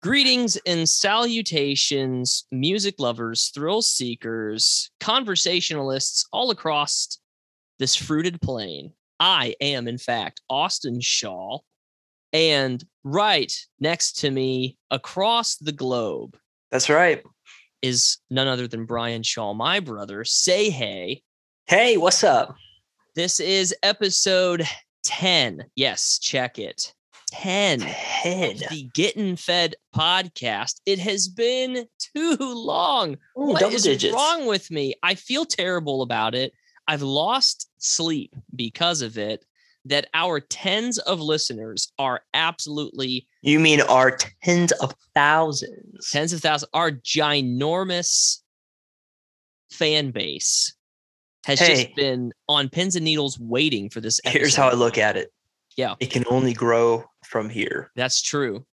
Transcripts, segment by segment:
Greetings and salutations, music lovers, thrill seekers, conversationalists all across this fruited plain. I am, in fact, Austin Shaw. And right next to me, across the globe, That's right. is none other than Brian Shaw, my brother. Say hey. Hey, what's up? This is episode 10. Yes, check it. 10 Ten. of the Getting Fed podcast. It has been too long. Ooh, What double is digits. wrong with me? I feel terrible about it. I've lost sleep because of it. That our tens of listeners are absolutely You mean our tens of thousands? tens of thousands, our ginormous fan base has Hey. just been on pins and needles waiting for this. Here's how I look at it. Yeah. It can only grow from here. That's true.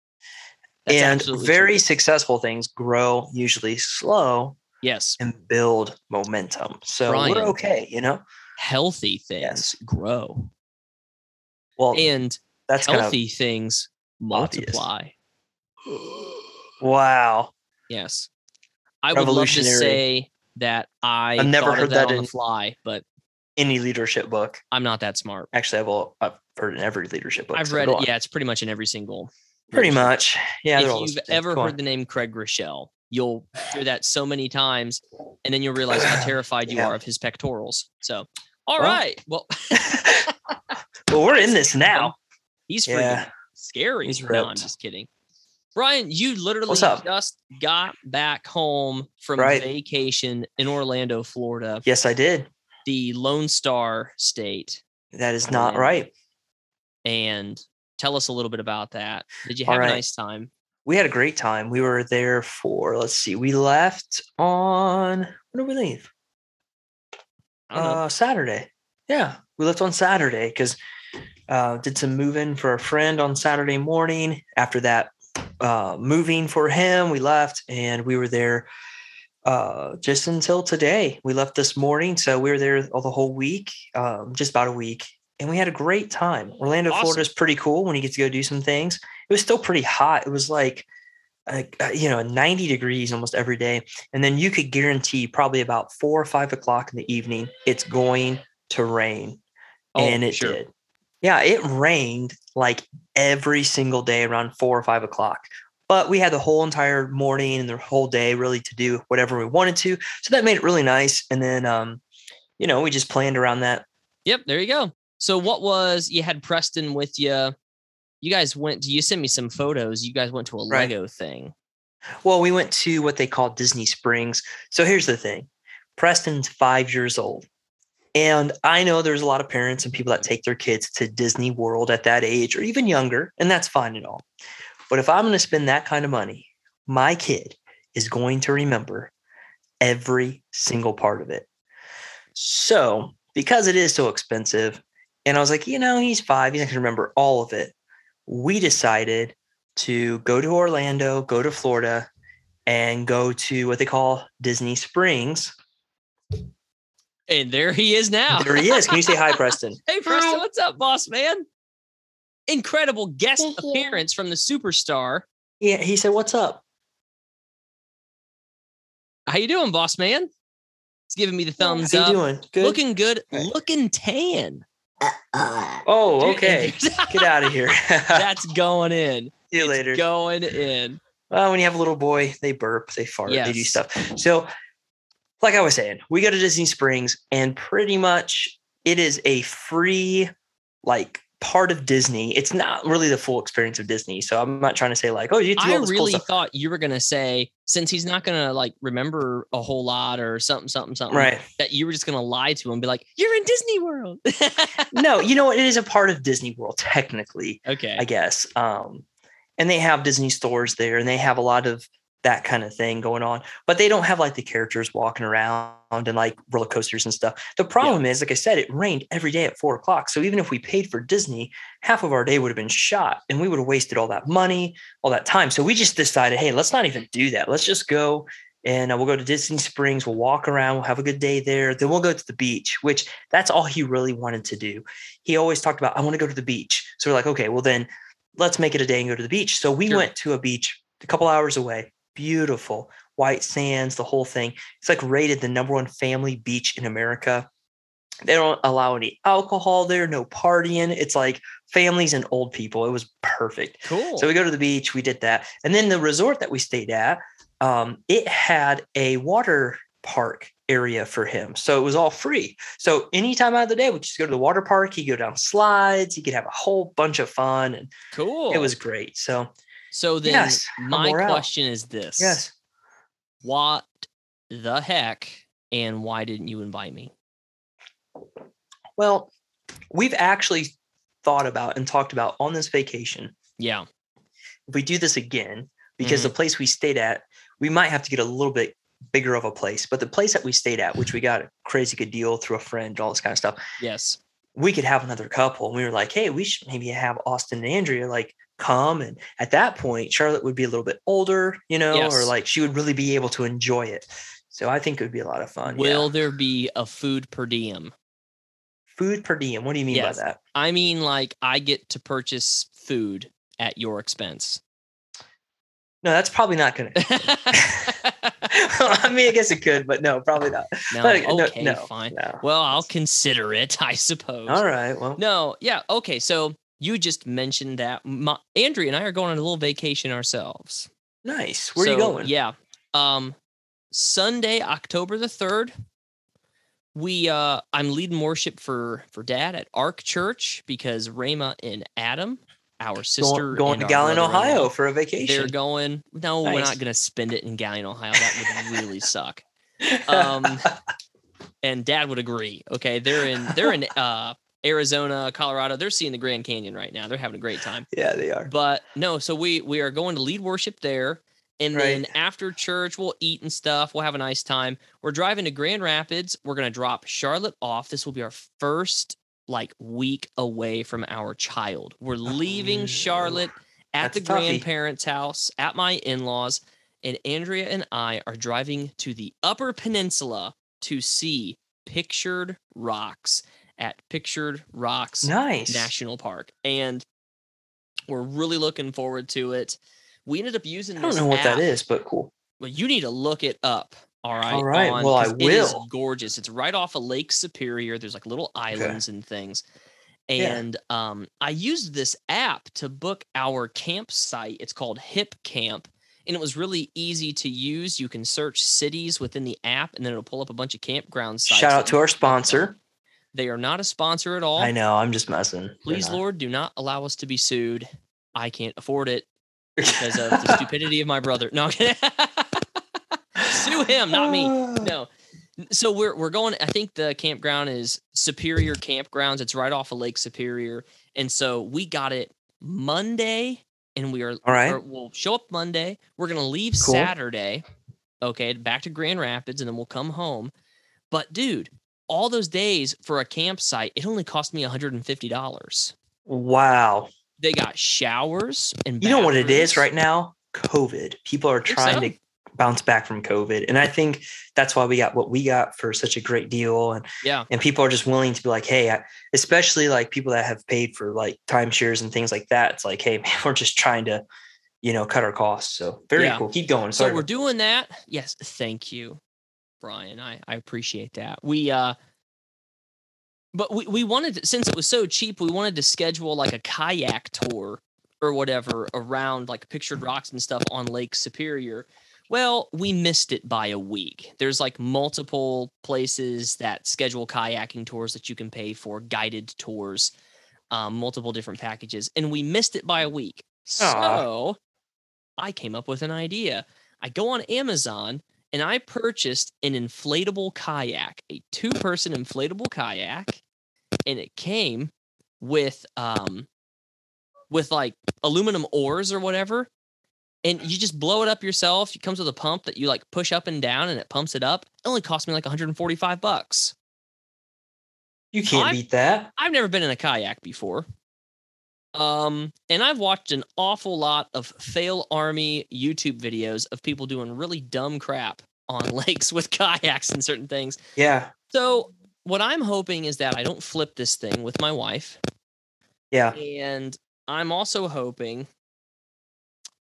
That's and very true. successful things grow usually slow yes, and build momentum. So Brian. we're okay, you know? healthy things Yes. grow, Well, and that's healthy things obvious. multiply. wow. Yes. I would love to say that I I've never heard that, that on in- the fly, but Any leadership book. I'm not that smart. Actually, I've, all, I've heard in every leadership book. I've so read it. on. Yeah, it's pretty much in every single. Pretty much. Yeah. if you've ever heard on. the name Craig Groeschel, you'll hear that so many times, and then you'll realize how terrified you Yeah. are of his pectorals. So, all right, Well- well, well, we're in this now. he's freaking Yeah. scary. He's no, I'm just kidding. Brian, you literally just got back home from Right. vacation in Orlando, Florida, Yes, I did. the Lone Star State. That is not Orlando. right. And tell us a little bit about that. Did you have a nice time? We had a great time. We were there for, let's see, we left on, when did we leave? Uh, Saturday. Yeah, we left on Saturday because uh, did some moving for a friend on Saturday morning. After that, uh, moving for him, we left and we were there uh, just until today. We left this morning, so we were there all the whole week, um, just about a week, and we had a great time. Orlando, Awesome. Florida is pretty cool when you get to go do some things. It was still pretty hot. It was like uh, you know 90 degrees almost every day and then you could guarantee probably about four or five o'clock in the evening it's going to rain Oh, and it sure. did yeah it rained like every single day around four or five o'clock but we had the whole entire morning and the whole day really to do whatever we wanted to so that made it really nice and then um you know we just planned around that Yep, there you go. So what was you had Preston with you? You guys went to you sent me some photos. You guys went to a Right. Lego thing. Well, we went to what they call Disney Springs. So here's the thing Preston's five years old. And I know there's a lot of parents and people that take their kids to Disney World at that age or even younger, and that's fine and all. But if I'm going to spend that kind of money, my kid is going to remember every single part of it. So, because it is so expensive, and I was like, you know, he's five, he's not going to remember all of it. We decided to go to Orlando, go to Florida, and go to what they call Disney Springs. And there he is now. There he is. Can you say hi, Preston? hey Preston, Hi. what's up, boss man? Incredible guest Thank you. appearance from the superstar. Yeah, he said, "What's up?" How you doing, boss man? He's giving me the thumbs How up. you doing? Good. Looking good, Good. looking tan. Uh, oh, okay. Get out of here. That's going in. See you It's later. Going in. Well, when you have a little boy, they burp, they fart, they do stuff. So, like I was saying, we go to Disney Springs, and pretty much it is a free, like part of Disney. It's not really the full experience of Disney. So I'm not trying to say like, oh, you do I cool really stuff. thought you were gonna say since he's not gonna like remember a whole lot or something, something, something, Right. that you were just gonna lie to him and be like, "You're in Disney World." no, you know what? It is a part of Disney World, technically. okay. I guess. Um, and they have Disney stores there, and they have a lot of that kind of thing going on. But they don't have like the characters walking around and like roller coasters and stuff. The problem is, like I said, it rained every day at four o'clock. So even if we paid for Disney, half of our day would have been shot, and we would have wasted all that money, all that time. So we just decided, hey, let's not even do that. Let's just go. And uh, we'll go to Disney Springs. We'll walk around. We'll have a good day there. Then we'll go to the beach, which that's all he really wanted to do. He always talked about, I want to go to the beach. So we're like, okay, well then let's make it a day and go to the beach. So we Sure. went to a beach a couple hours away. Beautiful white sands, the whole thing. It's like rated the number one family beach in America. They don't allow any alcohol there, no partying. It's like families and old people. It was perfect. Cool. So we go to the beach, we did that. And then the resort that we stayed at, um, it had a water park area for him. So it was all free. So anytime out of the day, we just go to the water park, He'd go down slides, he could have a whole bunch of fun. And cool. it was great. So so then yes, my more out. question is this. yes. What the heck and why didn't you invite me? Well, we've actually thought about and talked about on this vacation. Yeah. If we do this again, because the mm-hmm. place we stayed at, we might have to get a little bit bigger of a place. But the place that we stayed at, which we got a crazy good deal through a friend, all this kind of stuff, Yes. we could have another couple. And we were like, hey, we should maybe have Austin and Andrea like come. And at that point, Charlotte would be a little bit older, you know, or like she would really be able to enjoy it. So I think it would be a lot of fun. Will yeah. there be a food per diem? food per diem? What do you mean Yes. by that? I mean, like I get to purchase food at your expense. No, that's probably not going to. I mean, I guess it could, but no, probably not. no, But, uh, no, okay, no, fine. no. Well, I'll consider it, I suppose. All right. Well, No, yeah, okay. So you just mentioned that my, Andrea and I are going on a little vacation ourselves. nice. Where are you going? Yeah. Um Sunday, October the 3rd, we uh I'm leading worship for for dad at Ark Church because Rama and Adam, our sister Going, going to brother-in-law, Ohio for a vacation. They're going. No, we're not going to spend it in Galion, Ohio. That would really suck. um, And Dad would agree. Okay, they're in they're in uh, Arizona, Colorado. They're seeing the Grand Canyon right now. They're having a great time. yeah, they are. But no, so we we are going to lead worship there, and then after church we'll eat and stuff. We'll have a nice time. We're driving to Grand Rapids. We're gonna drop Charlotte off. This will be our first like week away from our child. We're oh, leaving Oh, Charlotte at the a toughie. grandparents' house at my in-laws, and Andrea and I are driving to the Upper Peninsula to see Pictured Rocks at Pictured Rocks Nice. National Park, and we're really looking forward to it. We ended up using. I don't know what that app. is, but cool. Well, you need to look it up. All right. right, well, I 'cause It is will. gorgeous. It's right off of Lake Superior. There's like little islands and things. Yeah. And um, I used this app to book our campsite. It's called Hipcamp. And it was really easy to use. You can search cities within the app, and then it'll pull up a bunch of campground sites. Shout out to our sponsor. They are not a sponsor at all. I know. I'm just messing. Please. Lord, do not allow us to be sued. I can't afford it because of the stupidity of my brother. No, sue him, not me. No. So we're we're going. I think the campground is Superior Campgrounds. It's right off of Lake Superior, and so we got it Monday, and we are All right. we'll show up Monday. We're gonna leave Cool. Saturday. Okay, back to Grand Rapids, and then we'll come home. But dude, all those days for a campsite, it only cost me $150. Wow. They got showers and You know what it is right now? COVID. People are trying so. to bounce back from COVID. And I think that's why we got what we got for such a great deal. And Yeah. and people are just willing to be like, hey, I, especially like people that have paid for like timeshares and things like that. It's like, hey, man, we're just trying to, you know, cut our costs. So very Yeah. cool. Keep going. So we're doing that. Yes, thank you, Brian. I I appreciate that. We uh but we, we wanted to, since it was so cheap, we wanted to schedule like a kayak tour or whatever around like pictured rocks and stuff on Lake Superior. Well, we missed it by a week. There's like multiple places that schedule kayaking tours that you can pay for, guided tours, um, multiple different packages, and we missed it by a week. Aw. So I came up with an idea. I go on Amazon and I purchased an inflatable kayak, a two person inflatable kayak, and it came with um with like aluminum oars or whatever. And you just blow it up yourself. It comes with a pump that you like push up and down and it pumps it up. It only cost me like 145 bucks. you can't beat that. I've never been in a kayak before. Um, and I've watched an awful lot of FailArmy YouTube videos of people doing really dumb crap on lakes with kayaks and certain things. Yeah. So what I'm hoping is that I don't flip this thing with my wife. Yeah. And I'm also hoping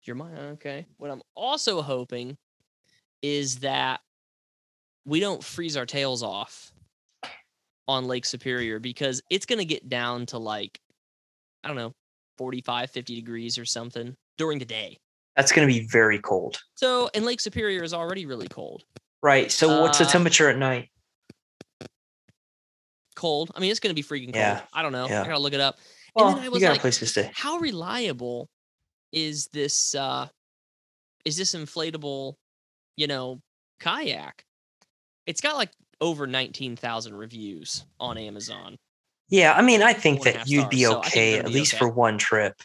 Your mind, okay. What I'm also hoping is that we don't freeze our tails off on Lake Superior because it's going to get down to like, I don't know, 45, 50 degrees or something during the day. That's going to be very cold. So, and Lake Superior is already really cold. Right. So, what's the Uh, temperature at night? Cold. I mean, it's going to be freaking cold. Yeah, I don't know. yeah. I got to look it up. Well, and then I you got like, a place to stay. how reliable is this uh is this inflatable you know kayak it's got like over 19,000 reviews on Amazon Yeah, I mean, I think Four and a that you'd be stars, so think okay you're at be least okay. for one trip.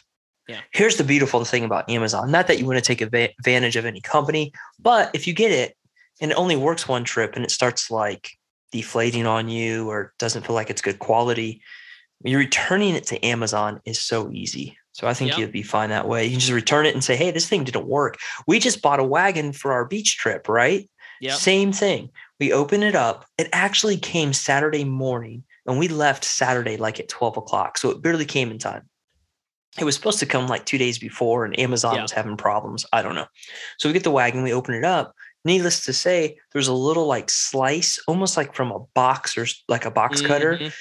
Yeah. Here's the beautiful thing about Amazon. Not that you want to take advantage of any company, but if you get it and it only works one trip and it starts like deflating on you or doesn't feel like it's good quality, you're returning it to Amazon is so easy. So I think Yep. you'd be fine that way. You can just return it and say, "Hey, this thing didn't work." We just bought a wagon for our beach trip, right? Yep. Same thing. We open it up. It actually came Saturday morning, and we left Saturday like at 12 o'clock. So it barely came in time. It was supposed to come like two days before, and Amazon Yeah. was having problems. I don't know. So we get the wagon, we open it up. Needless to say, there's a little like slice, almost like from a box or like a box cutter Mhm.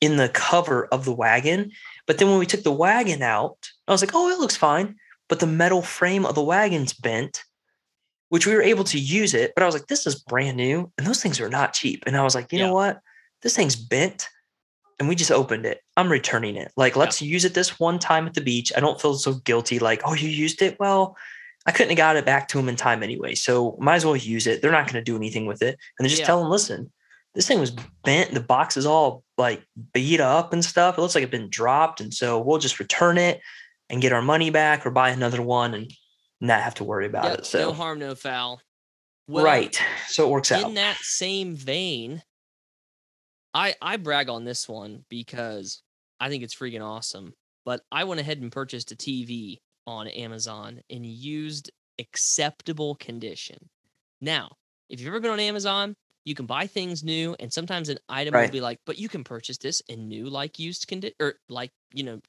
in the cover of the wagon. But then when we took the wagon out, I was like, oh, it looks fine. But the metal frame of the wagon's bent, which we were able to use it. But I was like, this is brand new. And those things are not cheap. And I was like, you Yeah. know what? This thing's bent. And we just opened it. I'm returning it. Like, let's use it this one time at the beach. I don't feel so guilty. Like, oh, you used it? Well, I couldn't have got it back to them in time anyway. So might as well use it. They're not going to do anything with it. And they just Yeah. tell them, listen, this thing was bent. The box is all like beat up and stuff. It looks like it's been dropped. And so we'll just return it and get our money back or buy another one and not have to worry about Yep, it. So no harm no foul well, right. So it works in out. In that same vein I I brag on this one because I think it's freaking awesome but I went ahead and purchased a TV on Amazon in used acceptable condition. Now, if you've ever been on Amazon, you can buy things new, and sometimes an item will be like, but you can purchase this in new, like used condition, or like, you know,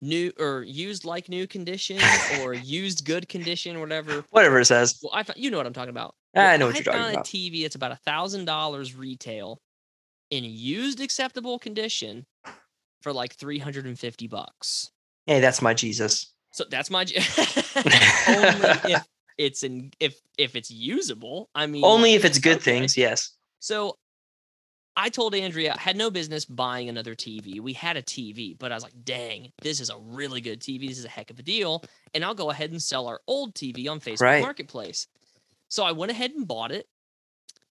new or used like new condition or used good condition, whatever. Whatever it says. Well, I you know what I'm talking about. I know what I you're talking found about. a TV that's about a thousand dollars retail in used acceptable condition for like 350 bucks. Hey, that's my Jesus. So that's my only if it's in if if it's usable. I mean Only if it's good okay. things. Yes. So I told Andrea I had no business buying another TV. We had a TV, but I was like, dang, this is a really good TV. This is a heck of a deal. And I'll go ahead and sell our old TV on Facebook Right. Marketplace. So I went ahead and bought it.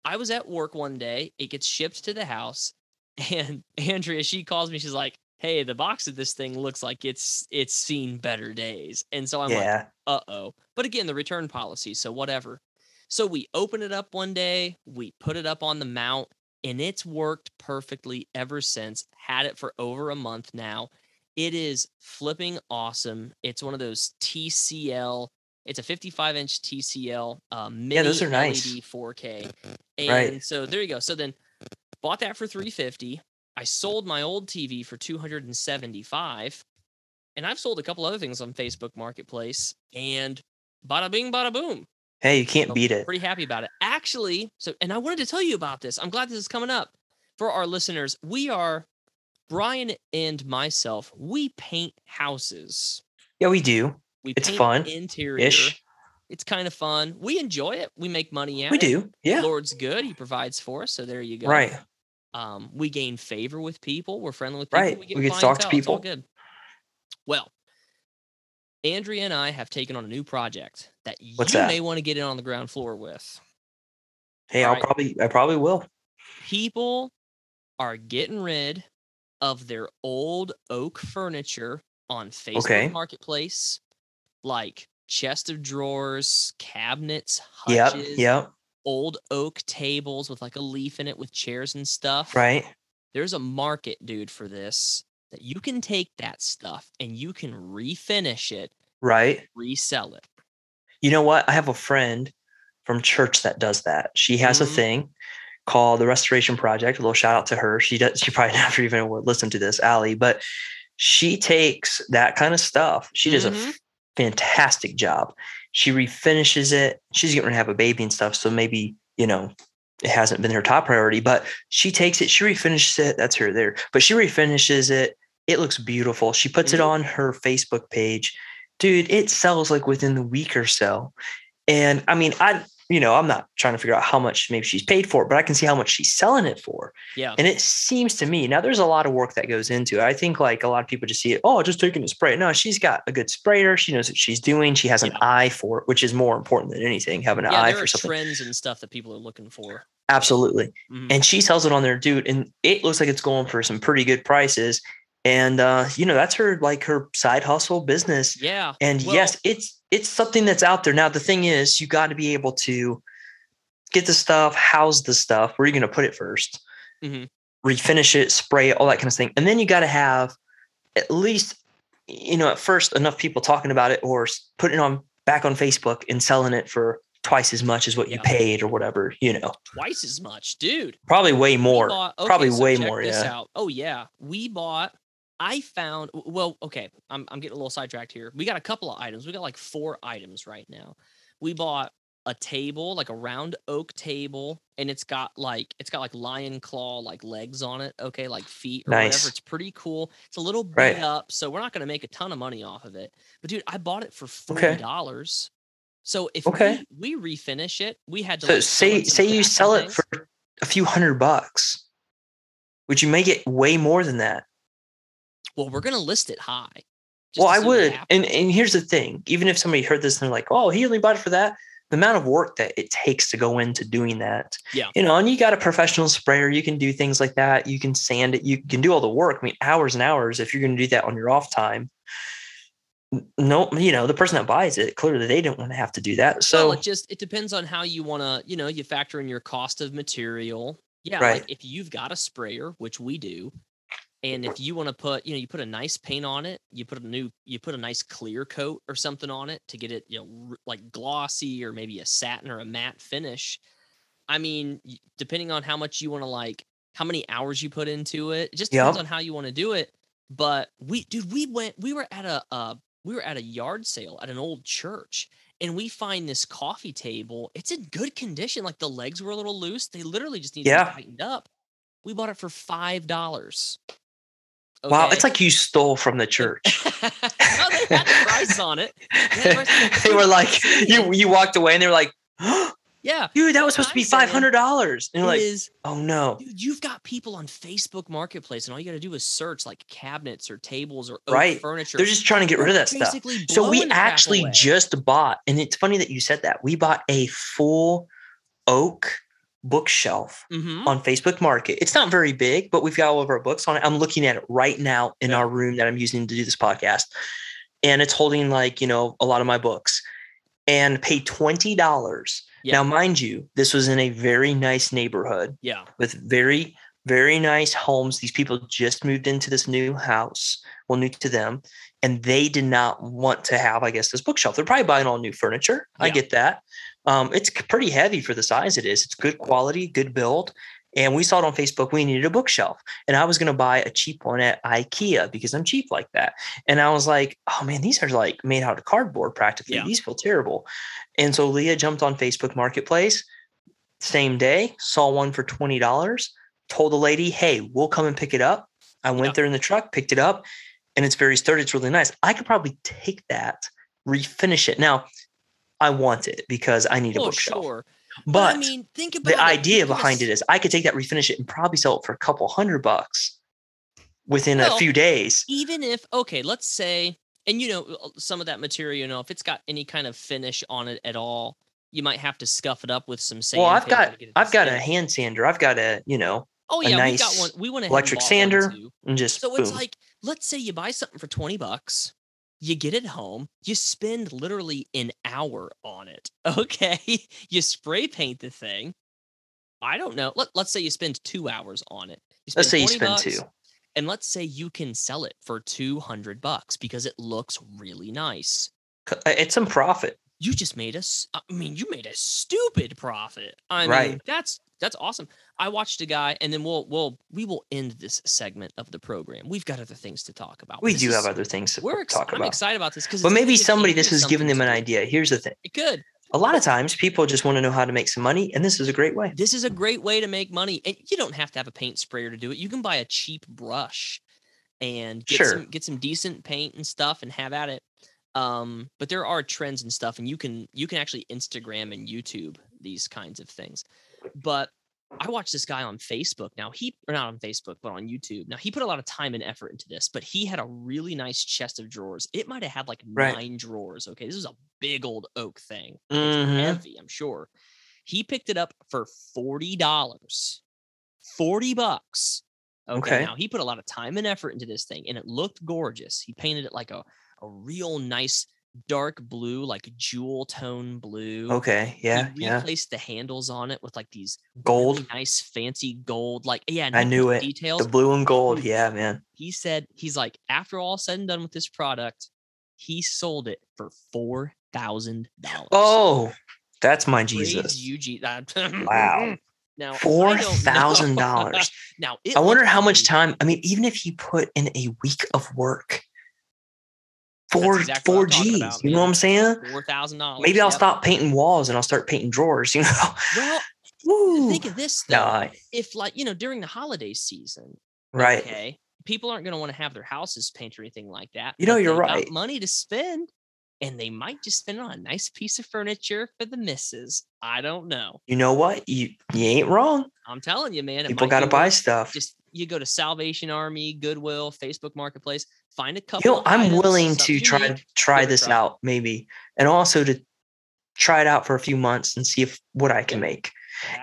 I was at work one day. It gets shipped to the house. And Andrea, she calls me. She's like, hey, the box of this thing looks like it's it's seen better days. And so I'm like, uh oh. But again, the return policy, so whatever. So we open it up one day, we put it up on the mount, and it's worked perfectly ever since. Had it for over a month now. It is flipping awesome. It's one of those TCL. It's a 55 inch TCL uh, mini those are nice. LED 4K. And Right. so there you go. So then bought that for 350. I sold my old TV for 275. And I've sold a couple other things on Facebook Marketplace and bada bing, bada boom. Hey, you can't So beat it. Pretty happy about it. Actually, so, and I wanted to tell you about this. I'm glad this is coming up for our listeners. We are, Brian and myself, we paint houses. Yeah, we do. We It's fun, interior. Ish. It's kind of fun. We enjoy it. We make money at We it. do. Yeah. Lord's good. He provides for us. So there you go. Right. Um, we gain favor with people. We're friendly with people. Right. We get, We to talk to all people. good. Well, Andrea and I have taken on a new project that What's you that? may want to get in on the ground floor with. Hey, I'll Alright. probably I probably will. People are getting rid of their old oak furniture on Facebook Okay. Marketplace, like chest of drawers, cabinets, Yep. hutches, Yep. old oak tables with like a leaf in it with chairs and stuff. Right. there's a market, dude, for this that you can take that stuff and you can refinish it, Right. resell it. You know what? I have a friend from church that does that. She has a Mhm. thing called the Restoration Project. A little shout out to her. She does. She probably never even would listen to this, Allie, but she takes that kind of stuff. She does a Mhm. f- fantastic job. She refinishes it. She's getting to have a baby and stuff. So maybe, you know, it hasn't been her top priority, but she takes it, she refinishes it. That's her there. But she refinishes it. It looks beautiful. She puts it Mhm. on her Facebook page. Dude, it sells like within the week or so. And I mean, I, you know, I'm not trying to figure out how much maybe she's paid for it, but I can see how much she's selling it for. Yeah. And it seems to me now there's a lot of work that goes into it. I think like a lot of people just see it, oh, just taking a spray. No, she's got a good sprayer. She knows what she's doing. She has an Yeah. eye for it, which is more important than anything, having an yeah, eye there for are something. trends and stuff that people are looking for. Absolutely. Mhm. And she sells it on there, dude. And it looks like it's going for some pretty good prices. And uh, you know, that's her like her side hustle business. Yeah. And Well- yes, it's it's something that's out there. Now the thing is you got to be able to get the stuff, house the stuff. Where are you going to put it 1st Mhm. refinish it, spray it, all that kind of thing. And then you got to have at least, you know, at first enough people talking about it or putting it on back on Facebook and selling it for twice as much as what you paid or whatever, you know, Twice as much, dude. probably way more. bought- okay, probably so way more, this yeah. out. Oh yeah, we bought. I found. Well, okay, I'm I'm getting a little sidetracked here. We got a couple of items. We got like four items right now. We bought a table, like a round oak table, and it's got like it's got like lion claw like legs on it. Okay, like feet or Nice. whatever. It's pretty cool. It's a little beat Right. up, so we're not gonna make a ton of money off of it. But dude, I bought it for forty dollars. So if Okay. we, we refinish it, we had to So like, say say you sell it for a few hundred bucks. Would you make it way more than that? Well, we're gonna list it high. well, I would. And and here's the thing: even if somebody heard this and they're like, "Oh, he only bought it for that," the amount of work that it takes to go into doing that. Yeah. You know, and you got a professional sprayer, you can do things like that. You can sand it, you can do all the work. I mean, hours and hours. If you're going to do that on your off time, no, you know, the person that buys it clearly they don't want to have to do that. So well, it just it depends on how you want to, you know, you factor in your cost of material. Yeah, Right. like if you've got a sprayer, which we do, and if you want to put, you know, you put a nice paint on it, you put a new, you put a nice clear coat or something on it to get it, you know, like glossy or maybe a satin or a matte finish. I mean, depending on how much you want to like, how many hours you put into it, it just depends Yep. on how you want to do it. But we, dude, we went, we were at a, uh, we were at a yard sale at an old church and we find this coffee table. It's in good condition. Like the legs were a little loose. They literally just need to be tightened up. We bought it for five dollars. Wow, it's like you stole from the church. no, they had the price on it. had the price. they were like, you you walked away and they were like, Yeah, dude, that was supposed to be five hundred dollars. And you're like, is. oh no, Dude, you've got people on Facebook Marketplace, and all you got to do is search like cabinets or tables or Right. furniture. they're just trying to get rid of that stuff. So we actually just bought, and it's funny that you said that. We bought a full oak bookshelf Mhm. on Facebook Market. It's not very big, but we've got all of our books on it. I'm looking at it right now in Yeah. our room that I'm using to do this podcast. And it's holding like, you know, a lot of my books and paid $20. Yeah. Now, mind you, this was in a very nice neighborhood Yeah, with very, very nice homes. These people just moved into this new house, well, new to them, and they did not want to have, I guess, this bookshelf. They're probably buying all new furniture. I get that. Um, it's pretty heavy for the size it is. It's good quality, good build. And we saw it on Facebook. We needed a bookshelf, and I was going to buy a cheap one at IKEA because I'm cheap like that. And I was like, "Oh man, these are like made out of cardboard practically. Yeah. These feel terrible." And so Leah jumped on Facebook Marketplace same day, saw one for twenty dollars, told the lady, "Hey, we'll come and pick it up." I went Yeah. there in the truck, picked it up, and it's very sturdy. It's really nice. I could probably take that, refinish it. Now, I want it because I need a well, bookshelf. sure. But, But, I mean, think about the. Idea behind it is I could take that, refinish it, and probably sell it for a couple hundred bucks within a few days. even if okay, let's say, and you know, uh, some of that material, you know, if it's got any kind of finish on it at all, you might have to scuff it up with some sand. Well, I've got I've got a hand sander. I've got a you know Oh a yeah, we nice got one. We ahead and electric sander. and just So it's like, let's say you buy something for 20 bucks, you get it home, you spend literally an hour on it. Okay. you spray paint the thing. I don't know. Let, let's say you spend two hours on it. Let's say you spend bucks, two. And let's say you can sell it for 200 bucks because it looks really nice. Uh, It's some profit. You just made us, I mean, you made a stupid profit. I Right. mean, that's, That's awesome. I watched a guy, and then we'll we'll we will end this segment of the program. We've got other things to talk about. We This do is- have other things to We're ex- talk I'm about. excited about this because But maybe somebody this has given them an idea. Here's the thing. Good. A lot of times people just want to know how to make some money, and this is a great way. This is a great way to make money, and you don't have to have a paint sprayer to do it. You can buy a cheap brush and get Sure. some get some decent paint and stuff and have at it. Um, but there are trends and stuff, and you can you can actually Instagram and YouTube these kinds of things. But I watched this guy on Facebook. Now he or not on Facebook, but on YouTube. Now he put a lot of time and effort into this, but he had a really nice chest of drawers. It might have had like Right. nine drawers. Okay, this is a big old oak thing. It's Mhm. heavy, I'm sure. He picked it up for forty dollars, forty bucks. Okay, Okay. now he put a lot of time and effort into this thing, and it looked gorgeous. He painted it like a a real nice dark blue, like jewel tone blue. Okay. Yeah. He Yeah. replaced the handles on it with like these Gold. really nice fancy gold like yeah I knew it. details The blue and gold. Yeah, man. he said he's like after all said and done with this product he sold it for four thousand dollars Oh, that's my Jesus. you, G- Wow. now Four thousand dollars. now I wonder how much time. I mean, even if he put in a week of work, four exactly four G's. about, you know what. I'm saying? four thousand dollars Maybe I'll stop painting walls and I'll start painting drawers. You know? well Woo. think of this though I- if like you know during the holiday season right. okay people aren't going to want to have their houses painted or anything like that You know, you're right. money to spend and they might just spend on a nice piece of furniture for the missus i don't know You know what? You you ain't wrong. i'm telling you man People got to buy stuff. just you go to salvation army goodwill facebook marketplace find a couple You know, I'm willing to try try give it a this try. out maybe, and also to try it out for a few months and see if what I can Yeah. make.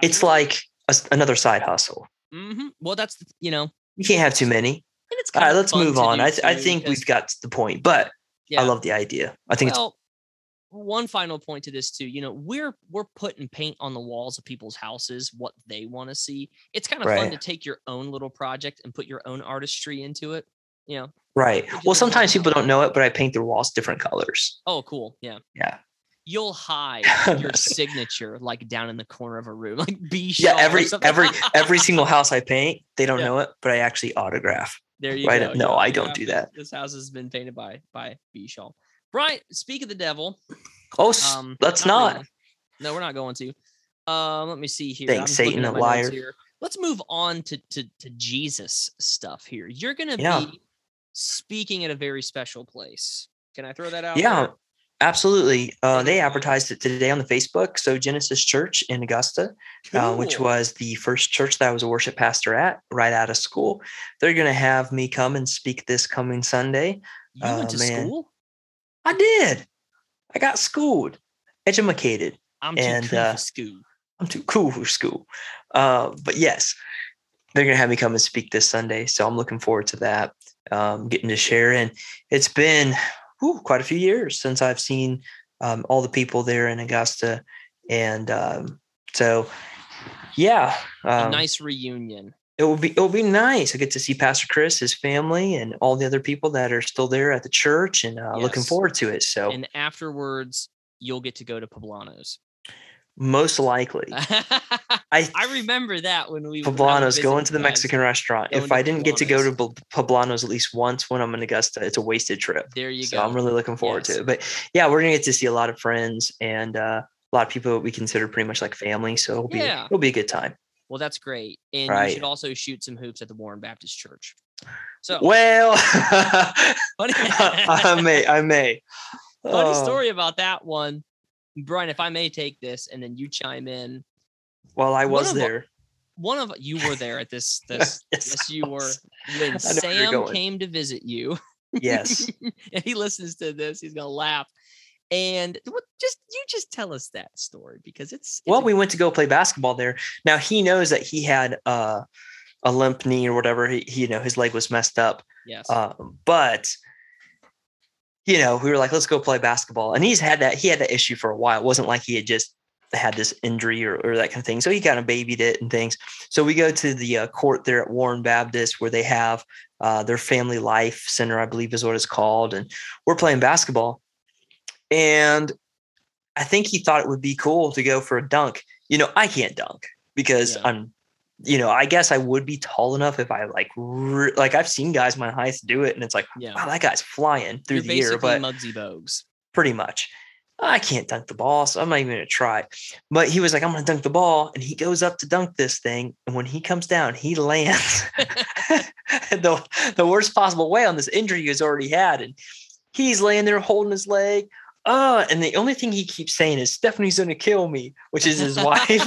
It's like a another side hustle. hmm well that's you know You can't have too many. it's All right, let's move on. I, th- I think we've got the point, but yeah. I love the idea. I think well, one final point to this too. You know, we're we're putting paint on the walls of people's houses, what they want to see. It's kind of fun to take your own little project and put your own artistry into it. You know, right. Well, sometimes people don't know it, but I paint their walls different colors. oh, cool, yeah. Yeah. You'll hide your signature like down in the corner of a room, like B. Yeah, every every every single house I paint, they don't Yeah. know it, but I actually autograph. there you right, go. no, you I don't do that. This house has been painted by by B. Shaw. Brian, speak of the devil. Oh, Um, let's not. really. No, we're not going to. Um, let me see here. Thanks, I'm Satan, at a liar. here. Let's move on to, to to Jesus stuff here. You're gonna Yeah. be speaking at a very special place. Can I throw that out? Yeah, there? absolutely. Uh, they advertised it today on the Facebook. So Genesis Church in Augusta, uh, which was the first church that I was a worship pastor at right out of school. They're going to have me come and speak this coming Sunday. you went oh, to man. school. I did. I got schooled, educated. I'm too and, cool uh, for school. I'm too cool for school. Uh, but yes, they're gonna have me come and speak this Sunday, so I'm looking forward to that. Um, getting to share, and it's been whew, quite a few years since I've seen um, all the people there in Augusta, and um, so yeah, A um, nice reunion. it will be it will be nice. I get to see Pastor Chris, his family, and all the other people that are still there at the church, and uh, looking forward to it. So And afterwards, you'll get to go to Poblanos. Most likely, I I remember that when we when I would Poblanos, going to the guys. Mexican restaurant. If I didn't get to go to Poblanos. At least once when I'm in Augusta, it's a wasted trip. There you so go. I'm really looking forward Yes. to it. But yeah, we're gonna get to see a lot of friends and uh, a lot of people that we consider pretty much like family. So it'll be Yeah. it'll be a good time. Well, that's great. And you should also shoot some hoops at the Warren Baptist Church. So Well, I may, I may. funny Oh, story about that one. Brian, if I may take this and then you chime in. Well, I One was of there. One of you were there at this this Yes, yes you were when I know where you're Sam came to visit you. Yes. and he listens to this, he's gonna laugh. And what just you just tell us that story because it's, it's Well, a- we went to go play basketball there. Now he knows that he had uh, a limp knee or whatever. He, he, you know, his leg was messed up. yes. Um, but you know, we were like, let's go play basketball. And he's had that, he had that issue for a while. It wasn't like he had just had this injury or, or that kind of thing. So he kind of babied it and things. So we go to the uh, court there at Warren Baptist where they have uh, their family life center, I believe is what it's called. And we're playing basketball. And I think he thought it would be cool to go for a dunk. You know, I can't dunk. because Yeah. I'm, you know, I guess I would be tall enough if I like, re- like I've seen guys my height do it, and it's like, Yeah. wow, that guy's flying through You're the air, basically but Muggsy Bogues. pretty much. I can't dunk the ball, so I'm not even gonna try. But he was like, I'm gonna dunk the ball, and he goes up to dunk this thing, and when he comes down, he lands the the worst possible way on this injury he's already had, and he's laying there holding his leg. Uh, and the only thing he keeps saying is Stephanie's gonna kill me, which is his wife.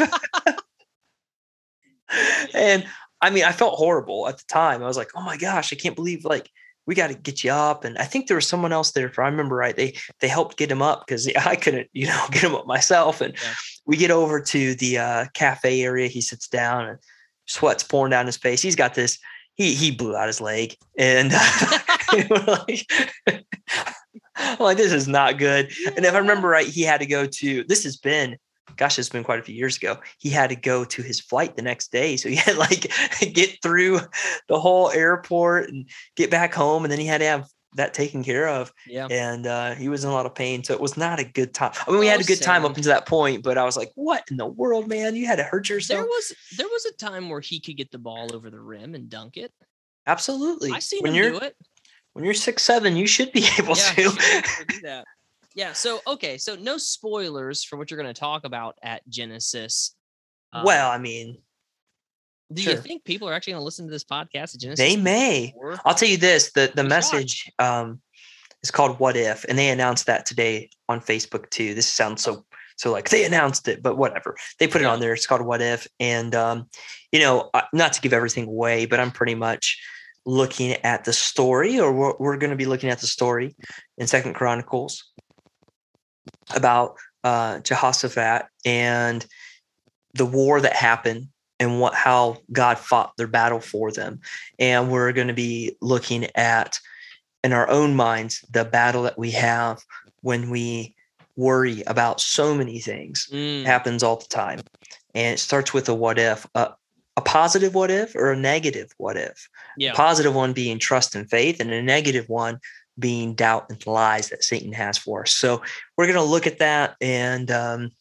And I mean, I felt horrible at the time. I was like, oh my gosh, I can't believe like we got to get you up. And I think there was someone else there. If I remember right, they they helped get him up because I couldn't, you know, get him up myself. And Yeah. we get over to the uh, cafe area. He sits down and sweat's pouring down his face. He's got this. He he blew out his leg, and like, I'm like this is not good. And if I remember right, he had to go to. This has been, gosh, it's been quite a few years ago. He had to go to his flight the next day, so he had to, like get through the whole airport and get back home, and then he had to have that taken care of yeah. and uh, he was in a lot of pain. So it was not a good time. I mean, we had Oh, a good time up until that point, but I was like, "What in the world, man? You had to hurt yourself. There yourself." was there was a time where he could get the ball over the rim and dunk it. Absolutely. I seen when him you're do it. when you're six seven, you should be able yeah, to. should be able to do that. Yeah. So okay. So no spoilers for what you're going to talk about at Genesis. Um, well, I mean, do you think people are actually going to listen to this podcast at Genesis? they may. before? I'll tell you this: the the message um, is called "What If," and they announced that today on Facebook too. This sounds so so like they announced it, but whatever. They put it on there. It's called "What If," and um, you know, not to give everything away, but I'm pretty much looking at the story, or we're, we're going to be looking at the story in Second Chronicles about uh, Jehoshaphat and the war that happened and what how God fought their battle for them. And we're going to be looking at in our own minds the battle that we have when we worry about so many things. Mm, happens all the time. And it starts with a what if, a, a positive what if or a negative what if. yeah. Positive one being trust and faith, and a negative one being doubt and lies that Satan has for us. So we're going to look at that, and um,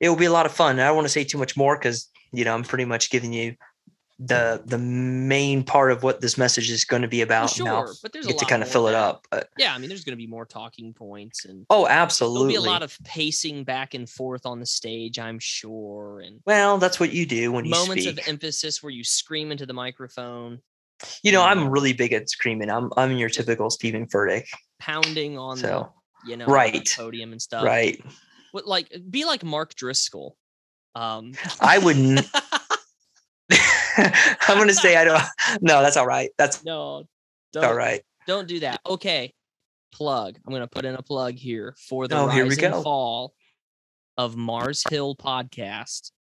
it will be a lot of fun. I don't want to say too much more because you know I'm pretty much giving you the the main part of what this message is going to be Well, about. Now sure, but there's a get to kind of fill it up. But, Yeah, I mean, there's going to be more talking points, and oh, absolutely, there'll be a lot of pacing back and forth on the stage, I'm sure, and well, that's what you do when you moments speak. of emphasis where you scream into the microphone, you know, I'm really big at screaming. I'm I'm your typical Steven Furtick. pounding on So the you know Right. podium and stuff. right. What like be like Mark Driscoll. Um, I wouldn't. I'm gonna say I don't. No, that's all right. That's no, all don't right. don't do that. Okay, plug. I'm gonna put in a plug here for the Oh, rise and fall of Mars Hill podcast.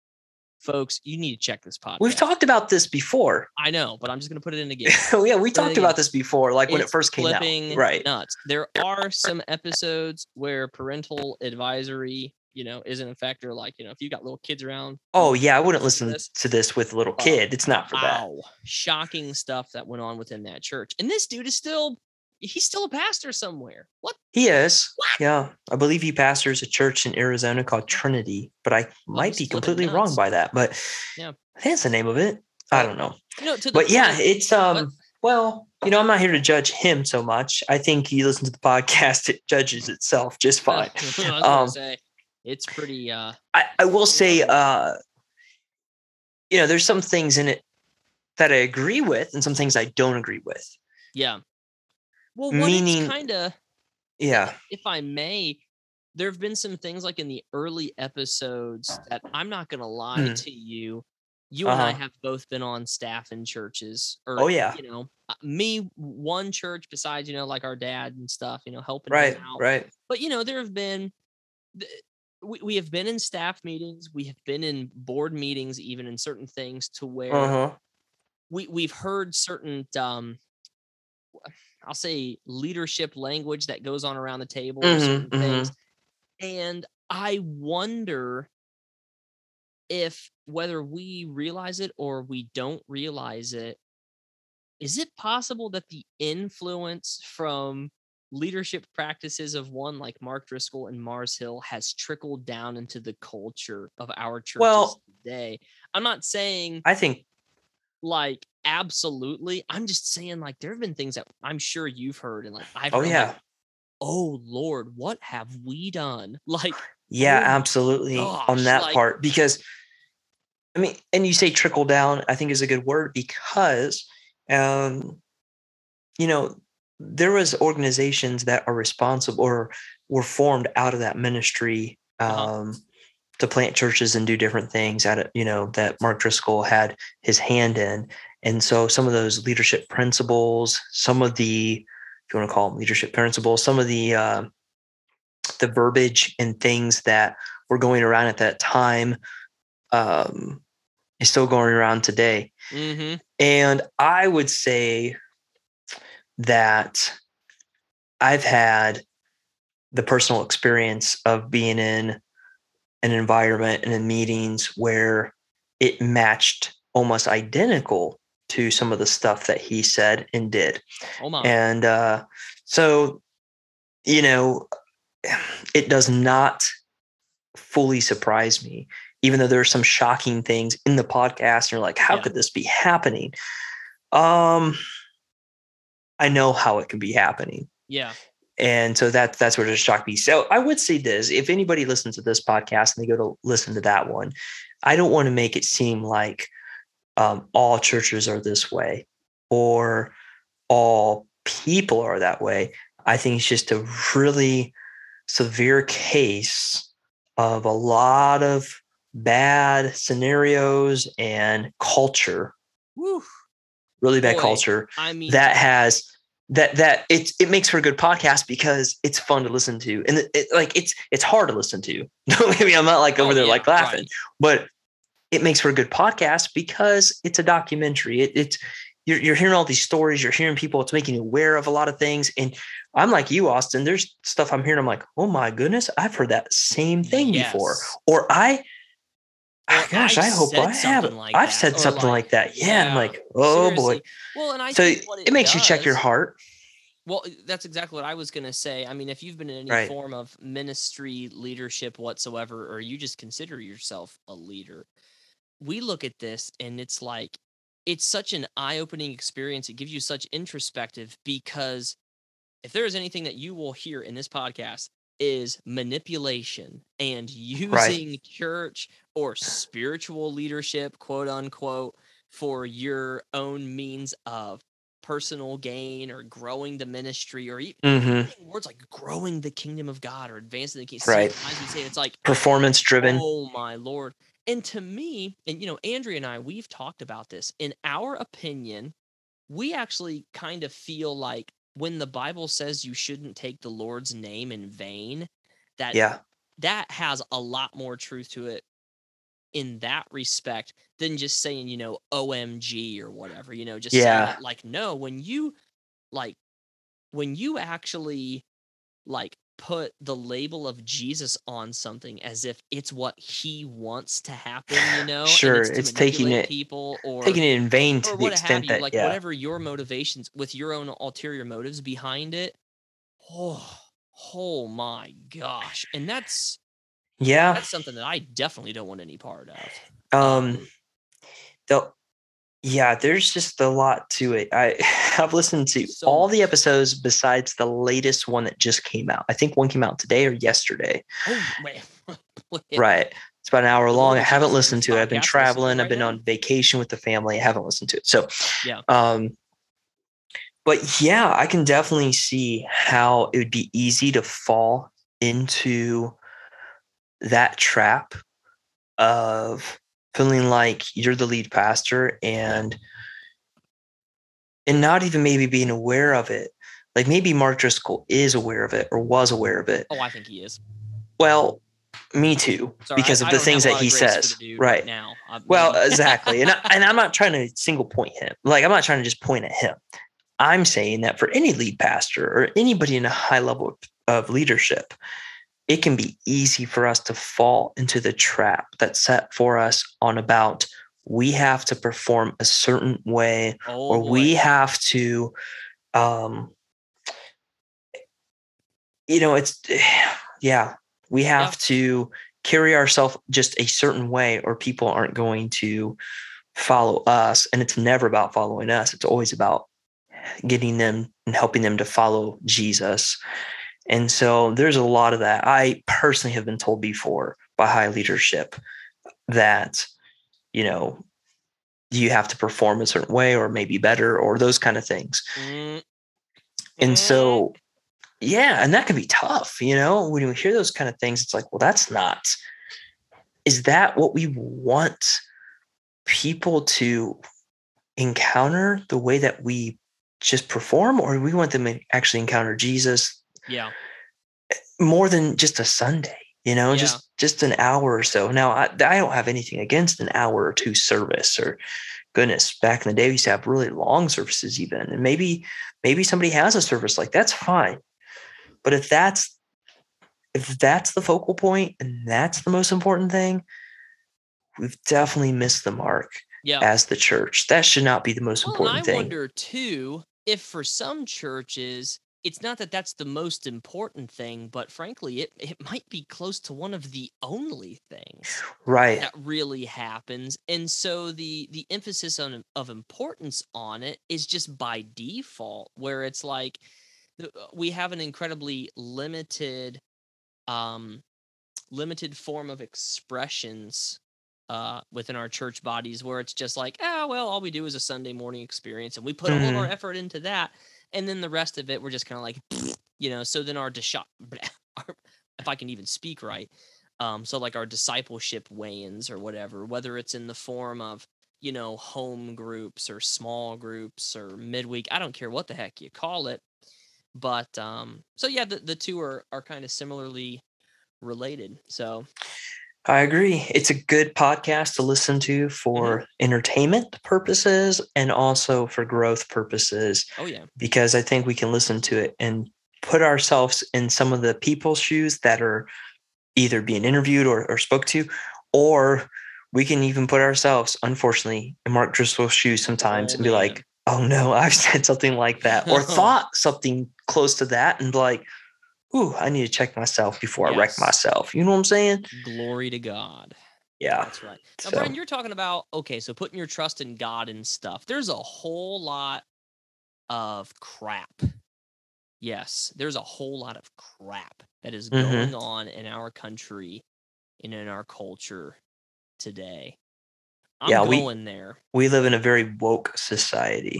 Folks, you need to check this podcast. We've talked about this before. I know, but I'm just gonna put it in again. Oh yeah, we talked about this before, like when it first came out. Right. nuts. There are some episodes where parental advisory, you know, is in effect, or like, you know, if you got little kids around. Oh yeah, I wouldn't listen to to this with a little Oh, kid. It's not for that. Wow, shocking stuff that went on within that church. And this dude is still, he's still a pastor somewhere. What? He is. What? Yeah, I believe he pastors a church in Arizona called Trinity, but I might be completely wrong by that. But Yeah. That's the name of it. I don't know. You know, But yeah, it's um. Well, you know, I'm not here to judge him so much. I think he listens to the podcast; it judges itself just fine. Um, say, it's pretty. uh I, I will say, uh, you know, there's some things in it that I agree with, and some things I don't agree with. Yeah. Well, what meaning- kind of, Yeah, if I may, there have been some things like in the early episodes that I'm not gonna lie Hmm. to you. You and I Uh-huh. have both been on staff in churches, or Oh, yeah. you know, uh, me one church besides you know like our dad and stuff, you know, helping right, out. right. But you know, there have been we, we have been in staff meetings, we have been in board meetings, even in certain things to where Uh huh. we we've heard certain um I'll say leadership language that goes on around the table or Mhm, certain things. And I wonder if whether we realize it or we don't realize it, is it possible that the influence from leadership practices of one like Mark Driscoll and Mars Hill has trickled down into the culture of our churches Well- today. I'm not saying I think like absolutely. I'm just saying like there have been things that I'm sure you've heard and like I've Oh, heard, yeah. like, oh Lord, what have we done? Like Yeah, Oh absolutely gosh, on that like- part because I mean, and you say trickle down, I think is a good word because um you know, there was organizations that are responsible or were formed out of that ministry Uh-huh. um to plant churches and do different things at you know, that Mark Driscoll had his hand in. And so some of those leadership principles, some of the if you want to call them leadership principles, some of the uh, the verbiage and things that were going around at that time um, is still going around today. mm-hmm. And I would say that I've had the personal experience of being in an environment and in meetings where it matched almost identical to some of the stuff that he said and did. Oh my And uh, so, you know, it does not fully surprise me, even though there are some shocking things in the podcast. And you're like, how Yeah. could this be happening? Um, I know how it can be happening. yeah. And so that that's what just shocked me. So I would say this: if anybody listens to this podcast and they go to listen to that one, I don't want to make it seem like um, all churches are this way or all people are that way. I think it's just a really severe case of a lot of bad scenarios and culture, Woo. really bad Boy, culture I mean that has that that it it makes for a good podcast because it's fun to listen to and it, it- like it's it's hard to listen to. Me, I'm not like over Oh, there yeah, like laughing, right. but it makes for a good podcast because it's a documentary. It, it's you're you're hearing all these stories, you're hearing people, it's making you aware of a lot of things. And I'm like you, Austin. There's stuff I'm hearing. I'm like, oh my goodness, I've heard that same thing before, or I. Ah, or Gosh, I've I hope I have. something like I've that, said or something like, like, that. Yeah, I'm like, oh boy. Well, and I So think it, it makes you check your heart. Well, that's exactly what I was going to say. I mean, if you've been in any Right. form of ministry, leadership whatsoever, or you just consider yourself a leader, we look at this and it's like, it's such an eye opening experience. It gives you such introspective because if there is anything that you will hear in this podcast, is manipulation and using church or spiritual leadership, quote unquote, for your own means of personal gain or growing the ministry or even hmm words like growing the kingdom of God or advancing the kingdom. Right. Sometimes we say it's like, Performance driven. oh my lord. And to me, and you know, Andrea and I, we've talked about this. In our opinion, we actually kind of feel like when the Bible says you shouldn't take the Lord's name in vain, that yeah. that has a lot more truth to it in that respect than just saying, you know, OMG or whatever, you know, just saying Yeah. like no, when you like when you actually like put the label of Jesus on something as if it's what he wants to happen, you know, Sure, to it's taking it- people or Taking it in vain to or the extent that like yeah. whatever your motivations with your own ulterior motives behind it. Oh, oh my gosh. And that's Yeah. that's something that I definitely don't want any part of. Um the yeah, there's just a lot to it. I I've listened to So all the episodes besides the latest one that just came out. I think one came out today or yesterday. oh man. Right. It's about an hour long. I haven't listened to it. I've been podcast, listen to it traveling. I've been on vacation with the family. I haven't listened to it. So Yeah. um but yeah, I can definitely see how it would be easy to fall into that trap of feeling like you're the lead pastor and and not even maybe being aware of it. Like maybe Mark Driscoll is aware of it or was aware of it. Oh, I think he is. Well, me too, Sorry, because I of the things that he of grace for says. Right. now. I- Well, exactly. And, I, and I'm not trying to single point him. Like, I'm not trying to just point at him. I'm saying that for any lead pastor or anybody in a high level of leadership, it can be easy for us to fall into the trap that's set for us on about we have to perform a certain way oh, or we boy. have to um you know, it's yeah, we have Yeah. to carry ourselves just a certain way, or people aren't going to follow us. And it's never about following us. It's always about getting them and helping them to follow Jesus. And so there's a lot of that. I personally have been told before by high leadership that, you know, you have to perform a certain way or maybe better or those kind of things. Mm, And mm, so, yeah, and that can be tough, you know, when you hear those kind of things, it's like, well, that's not, is that what we want people to encounter the way that we just perform, or we want them to actually encounter Jesus yeah. more than just a Sunday? You know, Yeah. just just an hour or so. Now, I, I don't have anything against an hour or two service. Or goodness, back in the day, we used to have really long services, even, and maybe maybe somebody has a service like that's fine. But if that's if that's the focal point and that's the most important thing, we've definitely missed the mark Yeah. as the church. That should not be the most Well, important I thing. I wonder too if for some churches it's not that that's the most important thing, but frankly, it, it might be close to one of the only things right. that really happens. And so the the emphasis on of importance on it is just by default, where it's like uh, we have an incredibly limited um limited form of expressions uh within our church bodies where it's just like ah well all we do is a sunday morning experience and we put all of our Mhm. effort into that and then the rest of it we're just kind of like you know so then our, disha- if i can even speak right um so like our discipleship weigh-ins or whatever whether it's in the form of you know home groups or small groups or midweek i don't care what the heck you call it but um so yeah the, the two are are kind of similarly related so I agree. It's a good podcast to listen to for mm-hmm. entertainment purposes and also for growth purposes oh yeah because I think we can listen to it and put ourselves in some of the people's shoes that are either being interviewed or, or spoke to, or we can even put ourselves, unfortunately, in Mark Driscoll's shoes sometimes Oh, and be man. like, oh no, I've said something like that or thought something close to that and be like, ooh, I need to check myself before I wreck myself. You know what I'm saying? glory to god Yeah. That's right. Now, So- Brian, you're talking about okay, so putting your trust in God and stuff. There's a whole lot of crap. Yes, there's a whole lot of crap that is Mhm. going on in our country and in our culture today. I'm Yeah, we- there. We live in a very woke society.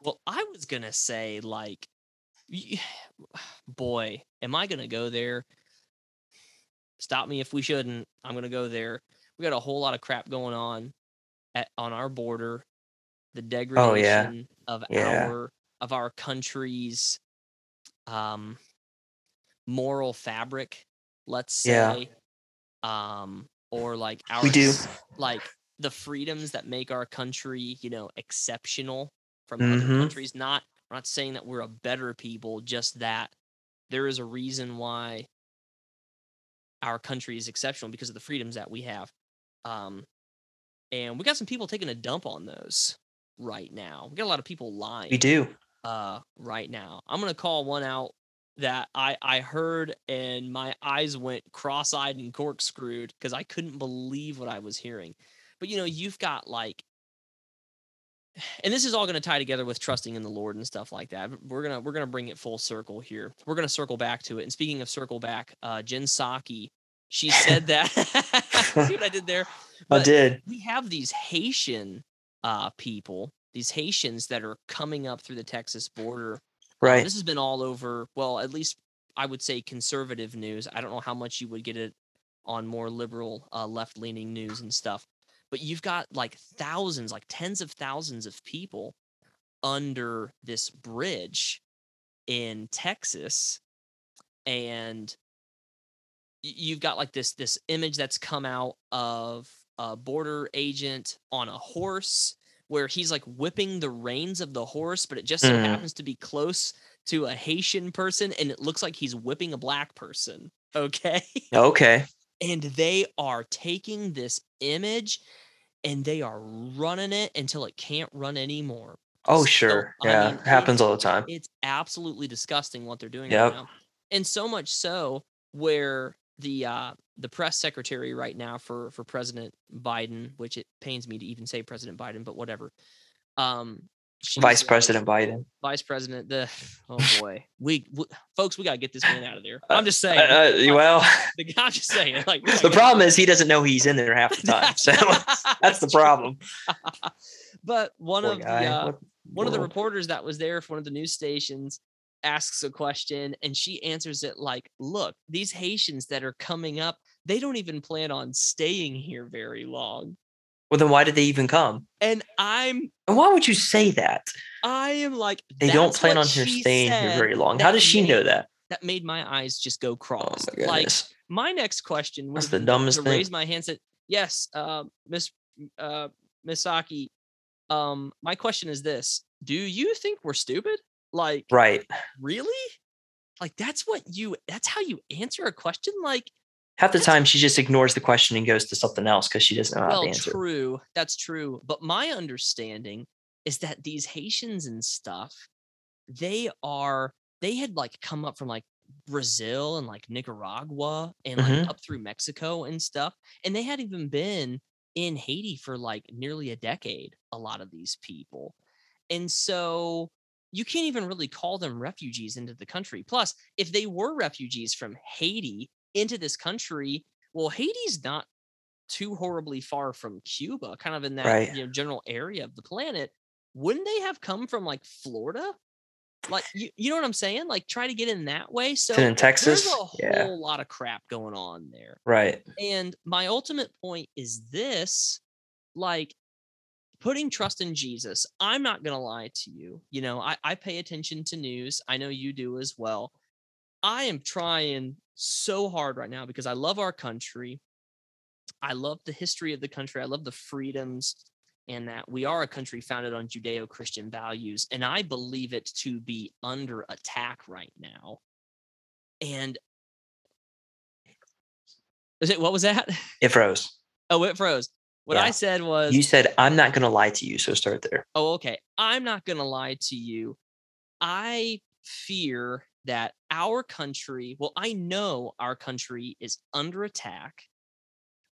Well, I was gonna say like, boy, am I gonna go there? Stop me if we shouldn't. I'm gonna go there. We got a whole lot of crap going on at on our border. The degradation of Yeah. our of our country's um moral fabric, let's Yeah. say. Um, or like our We do. like the freedoms that make our country, you know, exceptional from other Mhm. countries. Not we're not saying that we're a better people, just that there is a reason why our country is exceptional because of the freedoms that we have. Um, and we got some people taking a dump on those right now. We got a lot of people lying We do. uh right now. I'm gonna call one out that I I heard and my eyes went cross-eyed and corkscrewed because I couldn't believe what I was hearing. But you know, you've got like and this is all going to tie together with trusting in the Lord and stuff like that. We're gonna we're gonna bring it full circle here. We're gonna circle back to it. And speaking of circle back, uh, Jen Psaki, she said that. See what I did there? I did. we have these Haitian uh, people, these Haitians that are coming up through the Texas border. Uh, Right. this has been all over. Well, at least I would say conservative news. I don't know how much you would get it on more liberal, uh, left-leaning news and stuff. But you've got like thousands, like tens of thousands of people under this bridge in Texas, and you've got like this this image that's come out of a border agent on a horse where he's like whipping the reins of the horse, but it just so Mm. happens to be close to a Haitian person, and it looks like he's whipping a black person. Okay. Okay. and they are taking this image and they are running it until it can't run anymore. Oh, So, sure. I Yeah. mean, happens all the time. It's absolutely disgusting what they're doing Yep. right now. and so much so where the uh the press secretary right now for for president biden which it pains me to even say president biden but whatever um Vice President Biden. vice president the oh boy we, we folks we gotta get this man out of there Uh, i'm just saying Uh, uh, well, the, i'm just saying like the problem is he doesn't know he's in there half the time. So that's the problem. but one Poor of the uh, one of the reporters that was there for one of the news stations asks a question and she answers it like look these haitians that are coming up they don't even plan on staying here very long Well, then why did they even come? and i'm And why would you say that? i am like They don't plan on her staying here very long. How does she know that? that made my eyes just go Oh cross my like my next question was That's the dumbest to thing. raise my hand said yes uh miss uh misaki um my question is this do you think we're stupid like Right. really like that's what you that's how you answer a question like Half the time she just ignores the question and goes to something else because she doesn't know how well to answer. true that's true but my understanding is that these haitians and stuff they are they had like come up from like brazil and like nicaragua and like Mhm. up through mexico and stuff and they hadn't even been in haiti for like nearly a decade a lot of these people and so you can't even really call them refugees into the country plus if they were refugees from haiti into this country well haiti's not too horribly far from Cuba, kind of in that Right. you know general area of the planet, wouldn't they have come from like Florida? Like you, you know what I'm saying? Like try to get in that way. So in Texas? there's a whole Yeah. lot of crap going on there. Right. And my ultimate point is this like putting trust in Jesus. I'm not going to lie to you. You know, I, I pay attention to news. I know you do as well. I am trying so hard right now because I love our country. I love the history of the country. I love the freedoms and that we are a country founded on Judeo Christian values. And I believe it to be under attack right now. And is it what was that? It froze. Oh, it froze. What I said was, You said I'm not gonna lie to you, so start there. oh, okay. I'm not going to lie to you. I fear that our country, well, I know our country is under attack.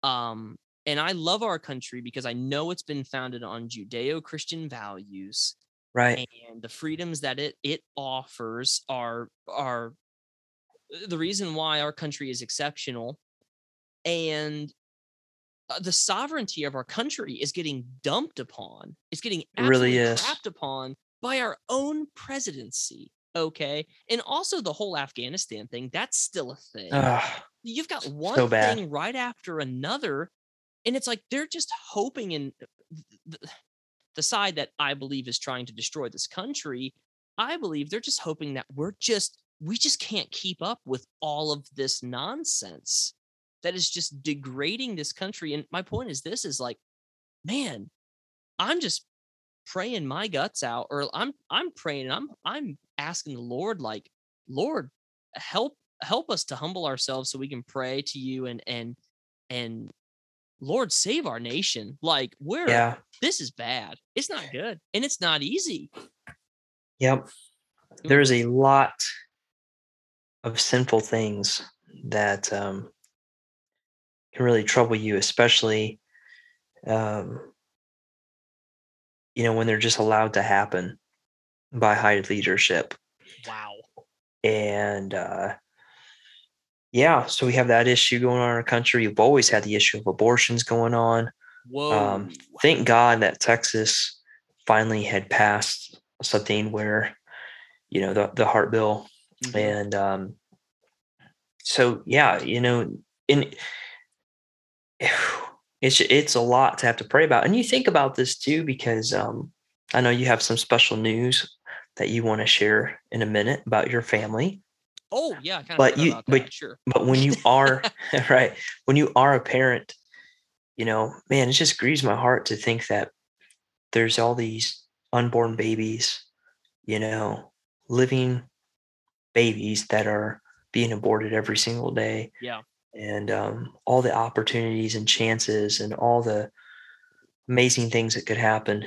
Um, and I love our country because I know it's been founded on Judeo Christian values Right. and the freedoms that it it offers are are uh, the reason why our country is exceptional and uh, the sovereignty of our country is getting dumped upon it's getting really is. upon by our own presidency okay and also the whole afghanistan thing that's still a thing Ugh, you've got one bad. thing right after another and it's like they're just hoping in uh, the, the side that i believe is trying to destroy this country i believe they're just hoping that we're just we just can't keep up with all of this nonsense that is just degrading this country and my point is this is like man i'm just praying my guts out or i'm i'm praying i'm i'm asking the lord like lord help help us to humble ourselves so we can pray to you and and and lord save our nation like we're yeah. this is bad it's not good and it's not easy Yep. There is a lot of sinful things that um, can really trouble you, especially, um, you know, when they're just allowed to happen by high leadership. wow And uh, yeah, so we have that issue going on in our country. We've always had the issue of abortions going on. whoa Um, thank God that Texas finally had passed something where, you know, the, the heart bill Mhm. and um, so yeah, you know, in it's it's a lot to have to pray about, and you think about this too because um, I know you have some special news that you want to share in a minute about your family. oh yeah I kind of but you- but- sure But when you are right, when you are a parent, you know, man, it just grieves my heart to think that there's all these unborn babies, you know, living babies that are being aborted every single day. Yeah. And um, all the opportunities and chances and all the amazing things that could happen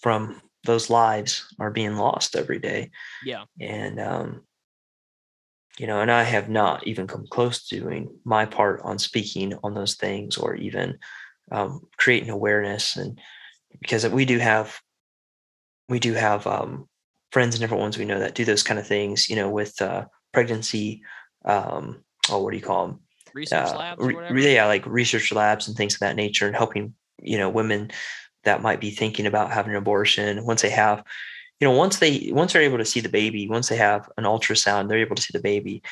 from those lives are being lost every day yeah and um, you know, and I have not even come close to doing my part on speaking on those things or even um, creating awareness. And because we do have, we do have um, friends and different ones we know that do those kind of things, you know, with uh, pregnancy. Um, oh, what do you call them? Research uh, labs. re- or whatever? yeah, like research labs and things of that nature, and helping you know women that might be thinking about having an abortion once they have, you know, once they once they're able to see the baby, once they have an ultrasound, they're able to see the baby.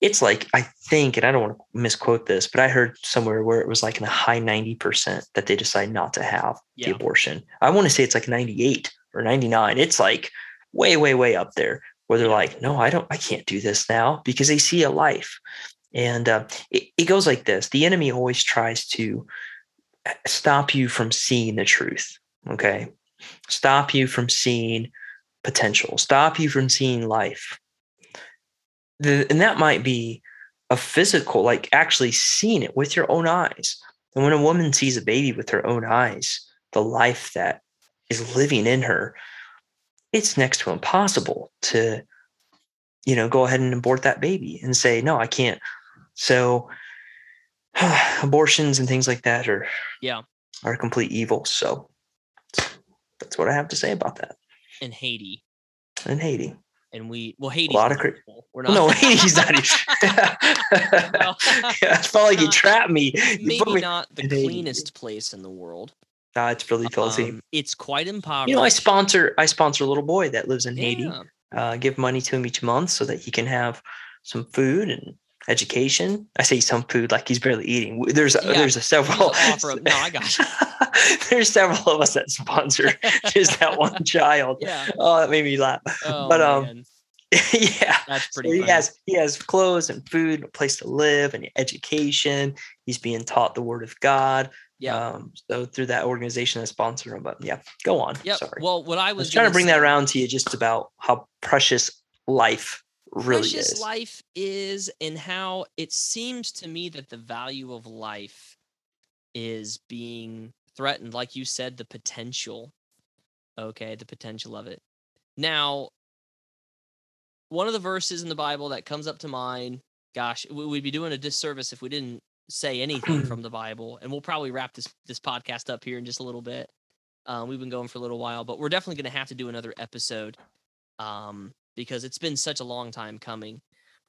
It's like I think, and I don't want to misquote this, but I heard somewhere where it was like in the high ninety percent that they decide not to have Yeah. the abortion. I want to say it's like ninety eight or ninety nine. It's like way, way, way up there where they're like, no, I don't, I can't do this now because they see a life. And uh, it, it goes like this the enemy always tries to uh, stop you from seeing the truth. Okay. Stop you from seeing potential, stop you from seeing life. The, and that might be a physical, like actually seeing it with your own eyes. And when a woman sees a baby with her own eyes, the life that is living in her, it's next to impossible to, you know, go ahead and abort that baby and say, no, I can't. So abortions and things like that are Yeah. are complete evil. So that's what I have to say about that. in Haiti, And Haiti. and we well Haiti. A lot of cra- We're Well, not. no, Haiti's not even. Well, yeah, it's probably like you not- trapped me. You maybe me- not the in Haiti. cleanest place in the world. Nah, it's really filthy. Um, it's quite impoverished. you know, I sponsor I sponsor a little boy that lives in Haiti. Uh, give money to him each month so that he can have some food and education. I say some food like he's barely eating. There's Yeah, there's a several. Up- no, I got there's several of us that sponsor just that one child. Yeah. Oh, that made me laugh. Oh, But, um, man. yeah. that's So pretty. he has he has clothes and food, and a place to live, and education. He's being taught the word of God. Yeah. Um, so through that organization that sponsor him. But yeah, go on. Yep. Sorry. Well, what I I was, was trying to bring that say- around to you just about how precious life really precious is. life is and how it seems to me that the value of life is being threatened like you said the potential okay the potential of it now one of the verses in the bible that comes up to mind gosh we- we'd be doing a disservice if we didn't say anything from the bible and we'll probably wrap this this podcast up here in just a little bit um, we've been going for a little while but we're definitely going to have to do another episode um, because it's been such a long time coming.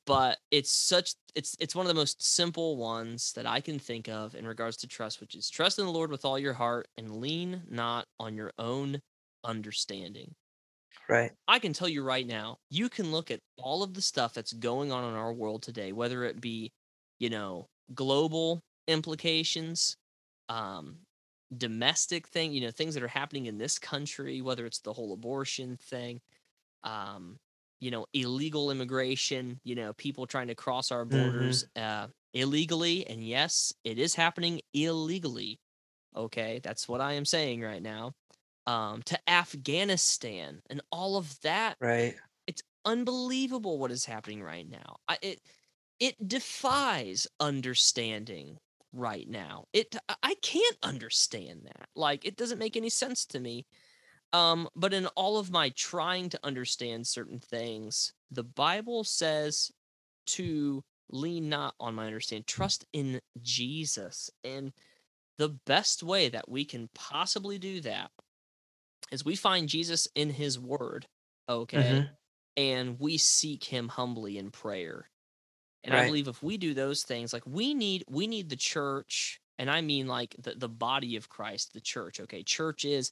But it's such it's it's one of the most simple ones that I can think of in regards to trust, which is trust in the Lord with all your heart and lean not on your own understanding. Right. I can tell you right now, you can look at all of the stuff that's going on in our world today, whether it be, you know, global implications, um, domestic thing, you know, things that are happening in this country, whether it's the whole abortion thing, um, you know, illegal immigration, you know, people trying to cross our borders uh, illegally. And yes, it is happening illegally. Okay, that's what I am saying right now. Um, to Afghanistan and all of that Right. it's unbelievable what is happening right now. I, it it defies understanding right now. It I- I can't understand that. Like it doesn't make any sense to me. Um, but in all of my trying to understand certain things, the Bible says to lean not on my understanding, trust in Jesus. And the best way that we can possibly do that is we find Jesus in his word, okay? Mhm. and we seek him humbly in prayer. And I believe if we do those things, like we need we need the church, and I mean like the, the body of Christ, the church, okay? Church is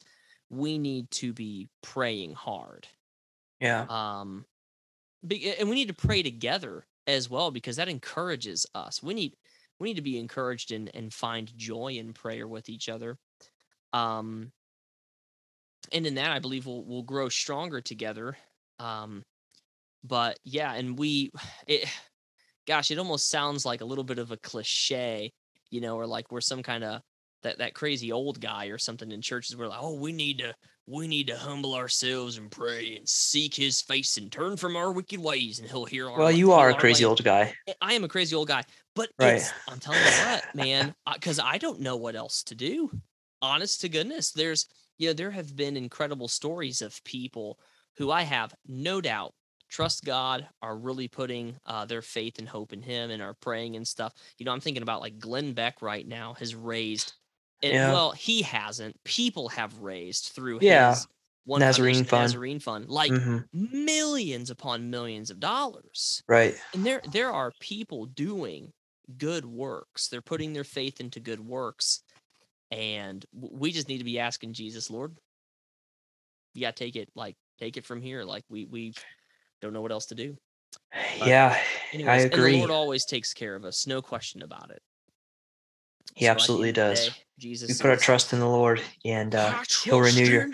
we need to be praying hard. Yeah. Um and we need to pray together as well because that encourages us. We need we need to be encouraged and and find joy in prayer with each other. Um and in that I believe we'll we'll grow stronger together. Um but yeah, and we it gosh, it almost sounds like a little bit of a cliche, you know, or like we're some kind of that that crazy old guy or something in churches. We're like, oh, we need to we need to humble ourselves and pray and seek His face and turn from our wicked ways, and He'll hear our. Well, you are a crazy land." old guy. I- I am a crazy old guy, but Right. I'm telling you what, man, because I don't know what else to do. Honest to goodness, there's you know there have been incredible stories of people who I have no doubt trust God, are really putting uh, their faith and hope in Him, and are praying and stuff. You know, I'm thinking about like Glenn Beck right now has raised. It, Yeah. Well, he hasn't. People have raised through Yeah. his one Nazarene Fund. Nazarene Fund, like hmm millions upon millions of dollars. Right. And there there are people doing good works. They're putting their faith into good works. And we just need to be asking Jesus, Lord, yeah, take it like take it from here. Like we we don't know what else to do. But Yeah, Anyways, And the agree. Lord always takes care of us, no question about it. He So at the absolutely end of the does. Jesus we put our trust in the Lord, and uh, He'll renew your-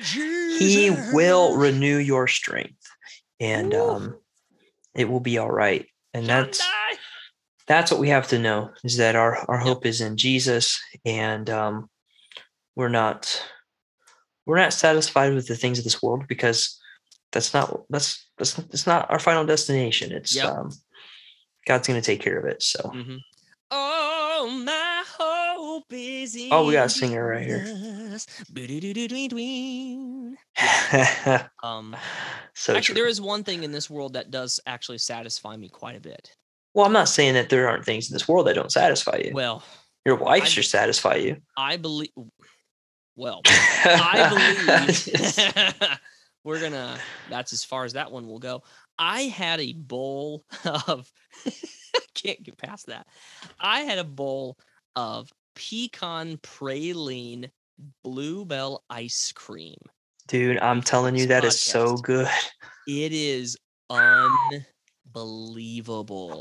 He will renew your strength, and um, it will be all right. And that's that's what we have to know is that our our hope is in Jesus, and um, we're not we're not satisfied with the things of this world because that's not that's that's it's not our final destination. It's Yep. um, God's going to take care of it. So Mhm. Oh, my hope is in Oh, we got a singer right here. Um, so actually, true. there is one thing in this world that does actually satisfy me quite a bit. well, I'm not saying that there aren't things in this world that don't satisfy you. Well, Your wife I- should satisfy you. I believe. Well, I believe we're gonna. That's as far as that one will go. I had a bowl of. can't get past that. I had a bowl of pecan praline bluebell ice cream. Dude, I'm telling you, this that is so good. It is unbelievable.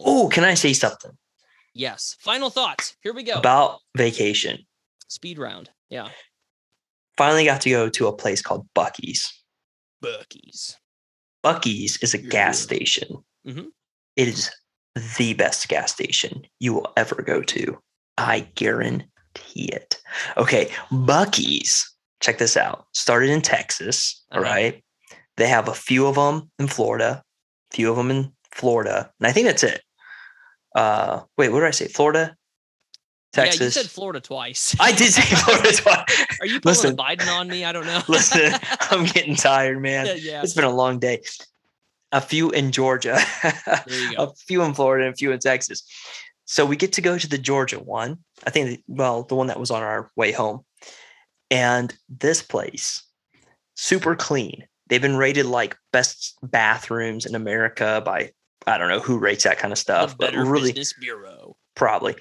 Oh, can I say something yes. Final thoughts. Here we go. about vacation? Speed round. Yeah. Finally got to go to a place called Buc-ee's. Buc-ee's. Buc-ee's is a gas Yeah. station. Mhm. It is the best gas station you will ever go to. I guarantee it. Okay, Buc-ee's. Check this out. Started in Texas. All Uh-huh. right. They have a few of them in Florida, a few of them in Florida, and I think that's it. Uh, wait, what did I say? Florida, Texas. Yeah, you said Florida twice. I did say Florida twice. Are you pulling Listen. Biden on me? I don't know. Listen, I'm getting tired, man. yeah, yeah. It's been a long day. A few in Georgia, There you go. a few in Florida, and a few in Texas. So we get to go to the Georgia one. I think, well, the one that was on our way home. And this place, super clean. They've been rated like best bathrooms in America by I don't know who rates that kind of stuff, but really Business Bureau. probably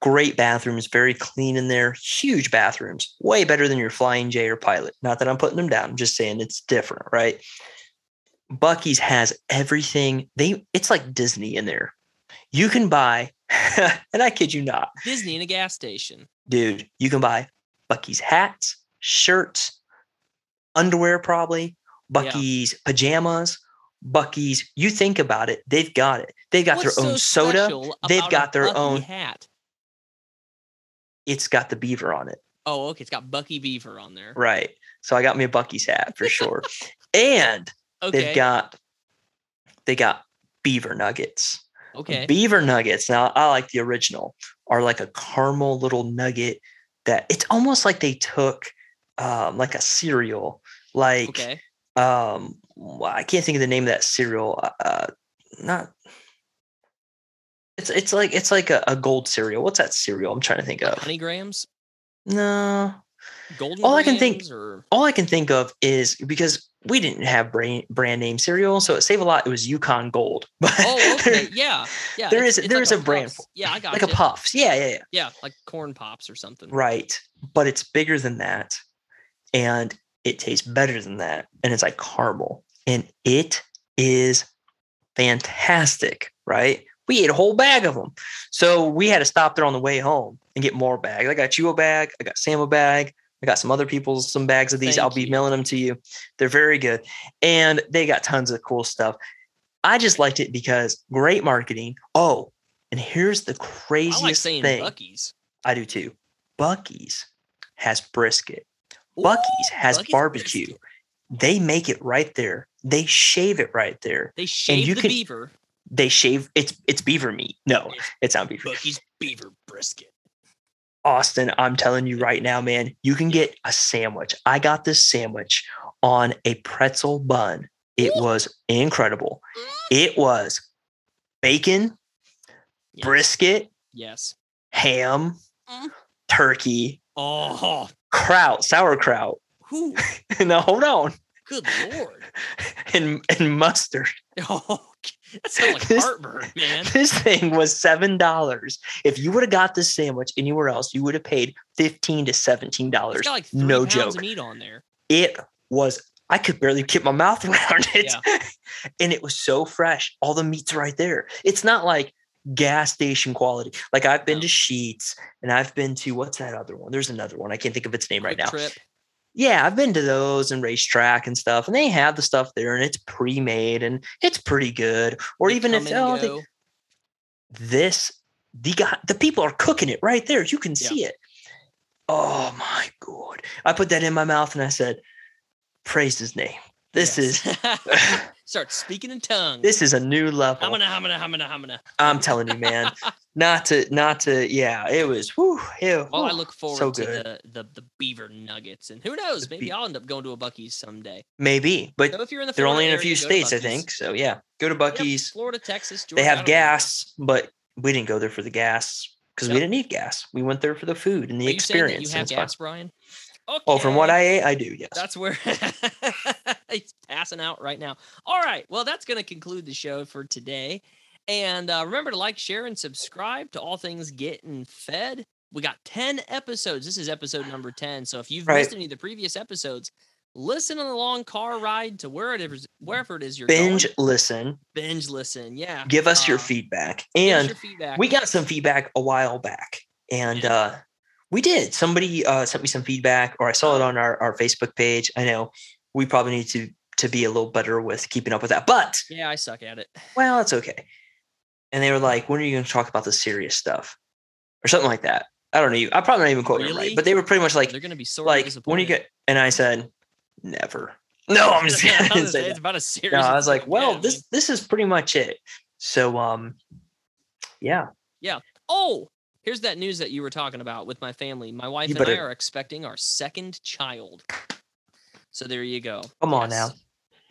great bathrooms, very clean in there, huge bathrooms, way better than your Flying J or Pilot. Not that I'm putting them down, I'm just saying it's different, right? Buc-ee's has everything. They it's like Disney in there. You can buy, and I kid you not, Disney in a gas station. dude, you can buy Buc-ee's hats, shirts, underwear, probably, Buc-ee's pajamas, Buc-ee's. You think about it, they've got it. They've got What's their own so soda. They've got their Bucky own- hat. It's got the beaver on it. Oh, okay. It's got Bucky Beaver on there. Right. So I got me a Buc-ee's hat for sure. and Okay. they've got they got beaver nuggets. Okay. Beaver nuggets. Now I like the original. Are like a caramel little nugget that it's almost like they took um like a cereal. Like okay. um I can't think of the name of that cereal. Uh not it's it's like it's like a, a gold cereal. What's that cereal? I'm trying to think Like of. honey grams, No, golden. All I can think- or all I can think of is because we didn't have brand brand name cereal, so it saved a lot. It was Yukon Gold, but oh, there- yeah, yeah. there it's- is- it's there like is a brand for- Yeah, I got like a puffs. Yeah, yeah, yeah. Yeah, like corn pops or something. Right, but it's bigger than that, and it tastes better than that, and it's like caramel, and it is fantastic. Right, we ate a whole bag of them, so we had to stop there on the way home and get more bags. I got you a bag. I got Sam a bag. I got some other people's some bags of these. Thank I'll be you. mailing them to you. They're very good. And they got tons of cool stuff. I just liked it because great marketing. Oh, and here's the I craziest like saying thing. Buc-ee's. I do too. Buc-ee's has brisket. Buc-ee's has Buc-ee's barbecue. brisket. They make it right there. They shave it right there. They shave and you the can- beaver. They shave it's it's beaver meat. No, It's it's not beaver. Buc-ee's beaver brisket. Austin, I'm telling you right now, man, you can get a sandwich. I got this sandwich on a pretzel bun It was incredible. It was bacon, Yes. brisket, Yes. ham, Mm. turkey, Oh, kraut, sauerkraut. who? no, hold on. Good lord. And and mustard. Oh, that sounds like This- heartburn, man. This thing was seven dollars. If you would have got this sandwich anywhere else, you would have paid fifteen to seventeen dollars. like No pounds joke. of meat on there. It was. I could barely keep my mouth around it, and it was so fresh. All the meat's right there. It's not like gas station quality. Like I've been No. to Sheetz, and I've been to what's that other one? There's another one. I can't think of its name right now. Trip. Yeah, I've been to those and RaceTrac and stuff, and they have the stuff there, and it's pre-made and it's pretty good. Or They even if oh, they- this the guy the people are cooking it right there you can Yeah. see it oh my god i put that in my mouth and i said praise his name this Yes. is start speaking in tongues. this is a new level hamana, hamana. i'm gonna, I'm gonna, I'm gonna. I'm telling you man not to not to yeah it was whew, ew, Well, I look forward so to the, the the beaver nuggets, and who knows, maybe be- I'll end up going to a Buc-ee's someday. maybe but So if you're in the they're only in a few area, states i think so yeah go to Yep, Buc-ee's Florida, Texas, they Georgia, I have don't know. gas but we didn't go there for the gas because we didn't need gas we went there for the food and the Are you experience you and have it's fun. gas, Brian? Okay. oh from what i ate i do yes That's where he's passing out right now. All right. Well, that's going to conclude the show for today. And uh, remember to like, share, and subscribe to All Things Getting Fed. We got 10 episodes. This is episode number 10. So if you've Right. missed any of the previous episodes, listen on the long car ride to where it is, wherever it is you're binge going. listen Binge listen. Yeah. give us your Uh, feedback give us and your feedback. we got some feedback a while back and Yeah. uh we did somebody uh sent me some feedback or i saw it on our, our facebook page i know we probably need to to be a little better with keeping up with that but yeah, I suck at it. well it's okay and they were like when are you going to talk about the serious stuff or something like that i don't know i'm probably not even it Really? right but they were pretty much like They're going to be sort like when you get and i said never no i'm just kidding. Gonna say say it's that. about a serious. no, i was like well Yeah, this mean- this is pretty much it so um yeah, yeah Oh, here's that news that you were talking about with my family. My wife You and I are expecting our second child. So there you go. Come on now.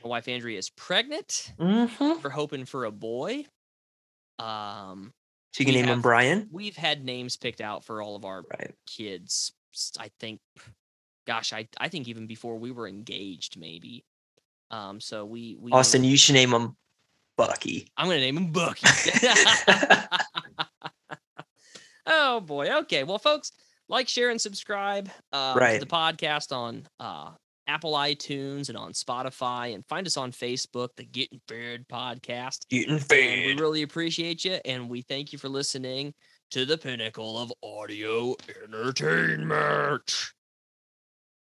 My wife Andrea is pregnant. mm-hmm. We're hoping for a boy. Um, so you can name him brian we've had names picked out for all of our right kids. I think, gosh, I I think even before we were engaged, maybe. Um, so we we Austin, you should name him Bucky. I'm gonna name him Bucky. oh boy. Okay. Well, folks, like, share, and subscribe uh, to the podcast on uh, Apple iTunes and on Spotify, and find us on Facebook, the Getting Fed Podcast. Getting And we really appreciate you, and we thank you for listening to the pinnacle of audio entertainment.